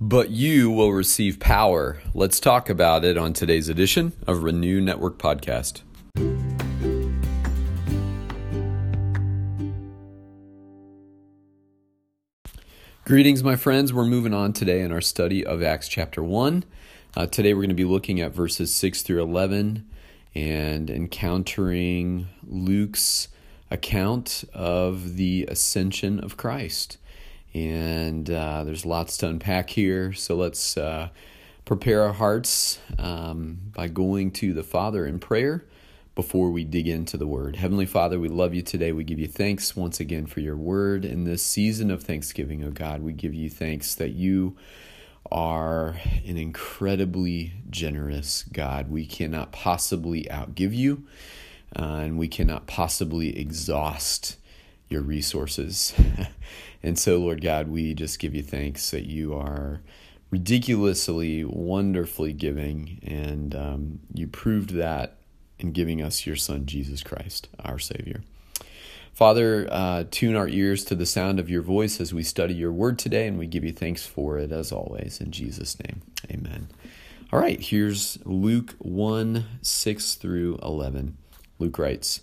but you will receive power. Let's talk about it on today's edition of Renew Network Podcast. Greetings, my friends. We're moving on today in our study of Acts chapter 1. Uh, today we're going to be looking at verses 6 through 11 and encountering Luke's account of the ascension of Christ. And uh, there's lots to unpack here. So let's uh, prepare our hearts um, by going to the Father in prayer before we dig into the word. Heavenly Father, we love you today. We give you thanks once again for your word in this season of Thanksgiving, oh God. We give you thanks that you are an incredibly generous God. We cannot possibly outgive you, uh, and we cannot possibly exhaust your resources. and so, Lord God, we just give you thanks that you are ridiculously, wonderfully giving, and um, you proved that in giving us your Son, Jesus Christ, our Savior. Father, uh, tune our ears to the sound of your voice as we study your word today, and we give you thanks for it as always. In Jesus' name, amen. All right, here's Luke 1 6 through 11. Luke writes,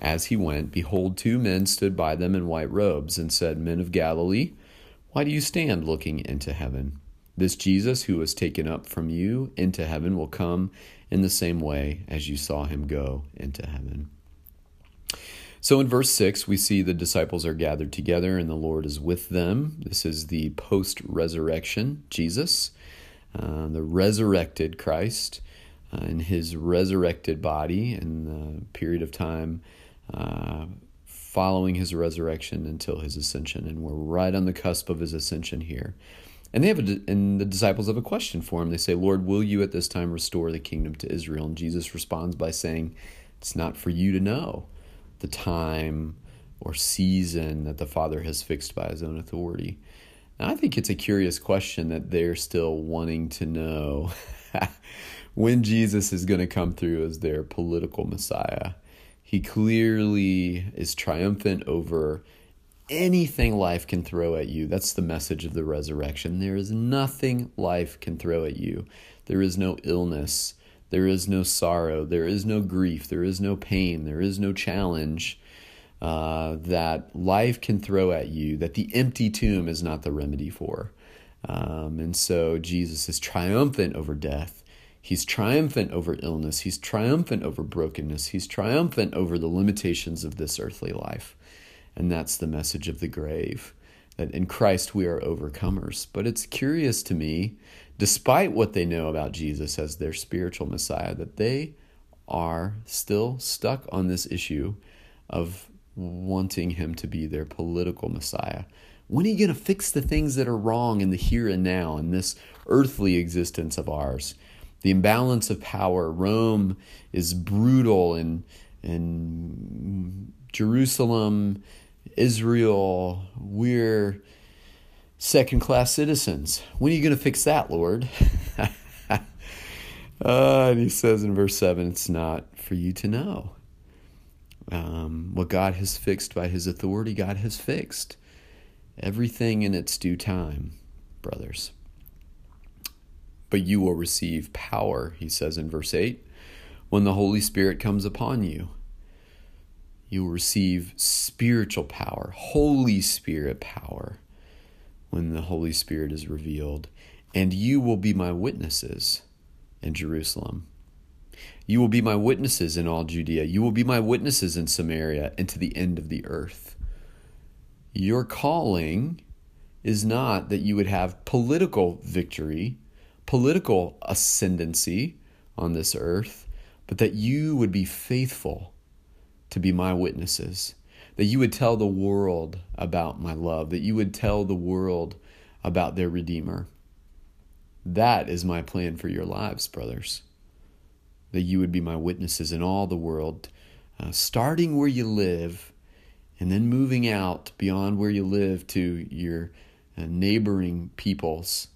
as he went, behold, two men stood by them in white robes, and said, Men of Galilee, why do you stand looking into heaven? This Jesus who was taken up from you into heaven will come in the same way as you saw him go into heaven. So in verse 6, we see the disciples are gathered together and the Lord is with them. This is the post resurrection Jesus, uh, the resurrected Christ, uh, in his resurrected body in the period of time uh, following his resurrection until his ascension. And we're right on the cusp of his ascension here. And they have a, and the disciples have a question for him. They say, "Lord, will you at this time restore the kingdom to Israel?" And Jesus responds by saying, "It's not for you to know the time or season that the Father has fixed by his own authority." And I think it's a curious question that they're still wanting to know when Jesus is going to come through as their political Messiah. He clearly is triumphant over anything life can throw at you. That's the message of the resurrection. There is nothing life can throw at you. There is no illness. There is no sorrow. There is no grief. There is no pain. There is no challenge uh, that life can throw at you that the empty tomb is not the remedy for. Um, and so Jesus is triumphant over death. He's triumphant over illness. He's triumphant over brokenness. He's triumphant over the limitations of this earthly life. And that's the message of the grave that in Christ we are overcomers. But it's curious to me, despite what they know about Jesus as their spiritual Messiah, that they are still stuck on this issue of wanting him to be their political Messiah. When are you going to fix the things that are wrong in the here and now in this earthly existence of ours? the imbalance of power. Rome is brutal, and and Jerusalem, Israel, we're second class citizens. When are you going to fix that, Lord? uh, and he says in verse 7 it's not for you to know. Um, what God has fixed by his authority, God has fixed. Everything in its due time, brothers but you will receive power, he says in verse 8, when the Holy Spirit comes upon you. You will receive spiritual power, Holy Spirit power, when the Holy Spirit is revealed. And you will be my witnesses in Jerusalem. You will be my witnesses in all Judea. You will be my witnesses in Samaria and to the end of the earth. Your calling is not that you would have political victory political ascendancy on this earth, but that you would be faithful to be my witnesses, that you would tell the world about my love, that you would tell the world about their Redeemer. That is my plan for your lives, brothers. That you would be my witnesses in all the world, uh, starting where you live and then moving out beyond where you live to your uh, neighboring peoples,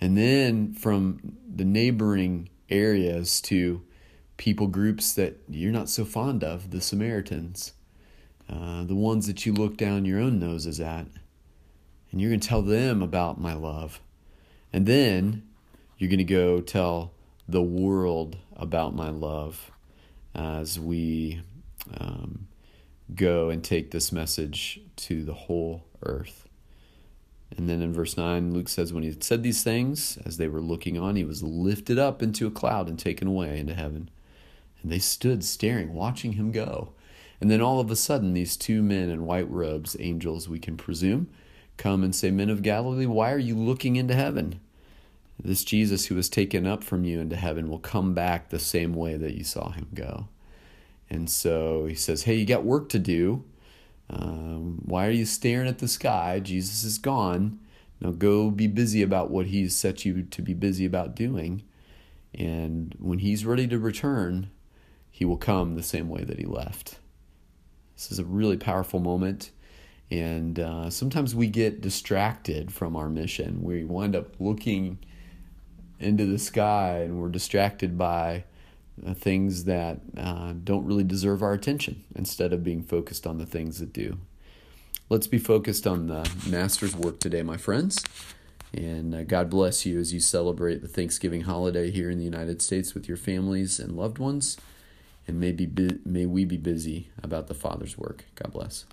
and then from the neighboring areas to people groups that you're not so fond of, the Samaritans, uh, the ones that you look down your own noses at. And you're going to tell them about my love. And then you're going to go tell the world about my love as we um, go and take this message to the whole earth. And then in verse 9, Luke says, When he had said these things, as they were looking on, he was lifted up into a cloud and taken away into heaven. And they stood staring, watching him go. And then all of a sudden, these two men in white robes, angels, we can presume, come and say, Men of Galilee, why are you looking into heaven? This Jesus who was taken up from you into heaven will come back the same way that you saw him go. And so he says, Hey, you got work to do. Um, why are you staring at the sky? Jesus is gone. Now go be busy about what he's set you to be busy about doing. And when he's ready to return, he will come the same way that he left. This is a really powerful moment. And uh, sometimes we get distracted from our mission. We wind up looking into the sky and we're distracted by uh, things that uh, don't really deserve our attention instead of being focused on the things that do. Let's be focused on the Master's work today, my friends. And uh, God bless you as you celebrate the Thanksgiving holiday here in the United States with your families and loved ones. And may, be, may we be busy about the Father's work. God bless.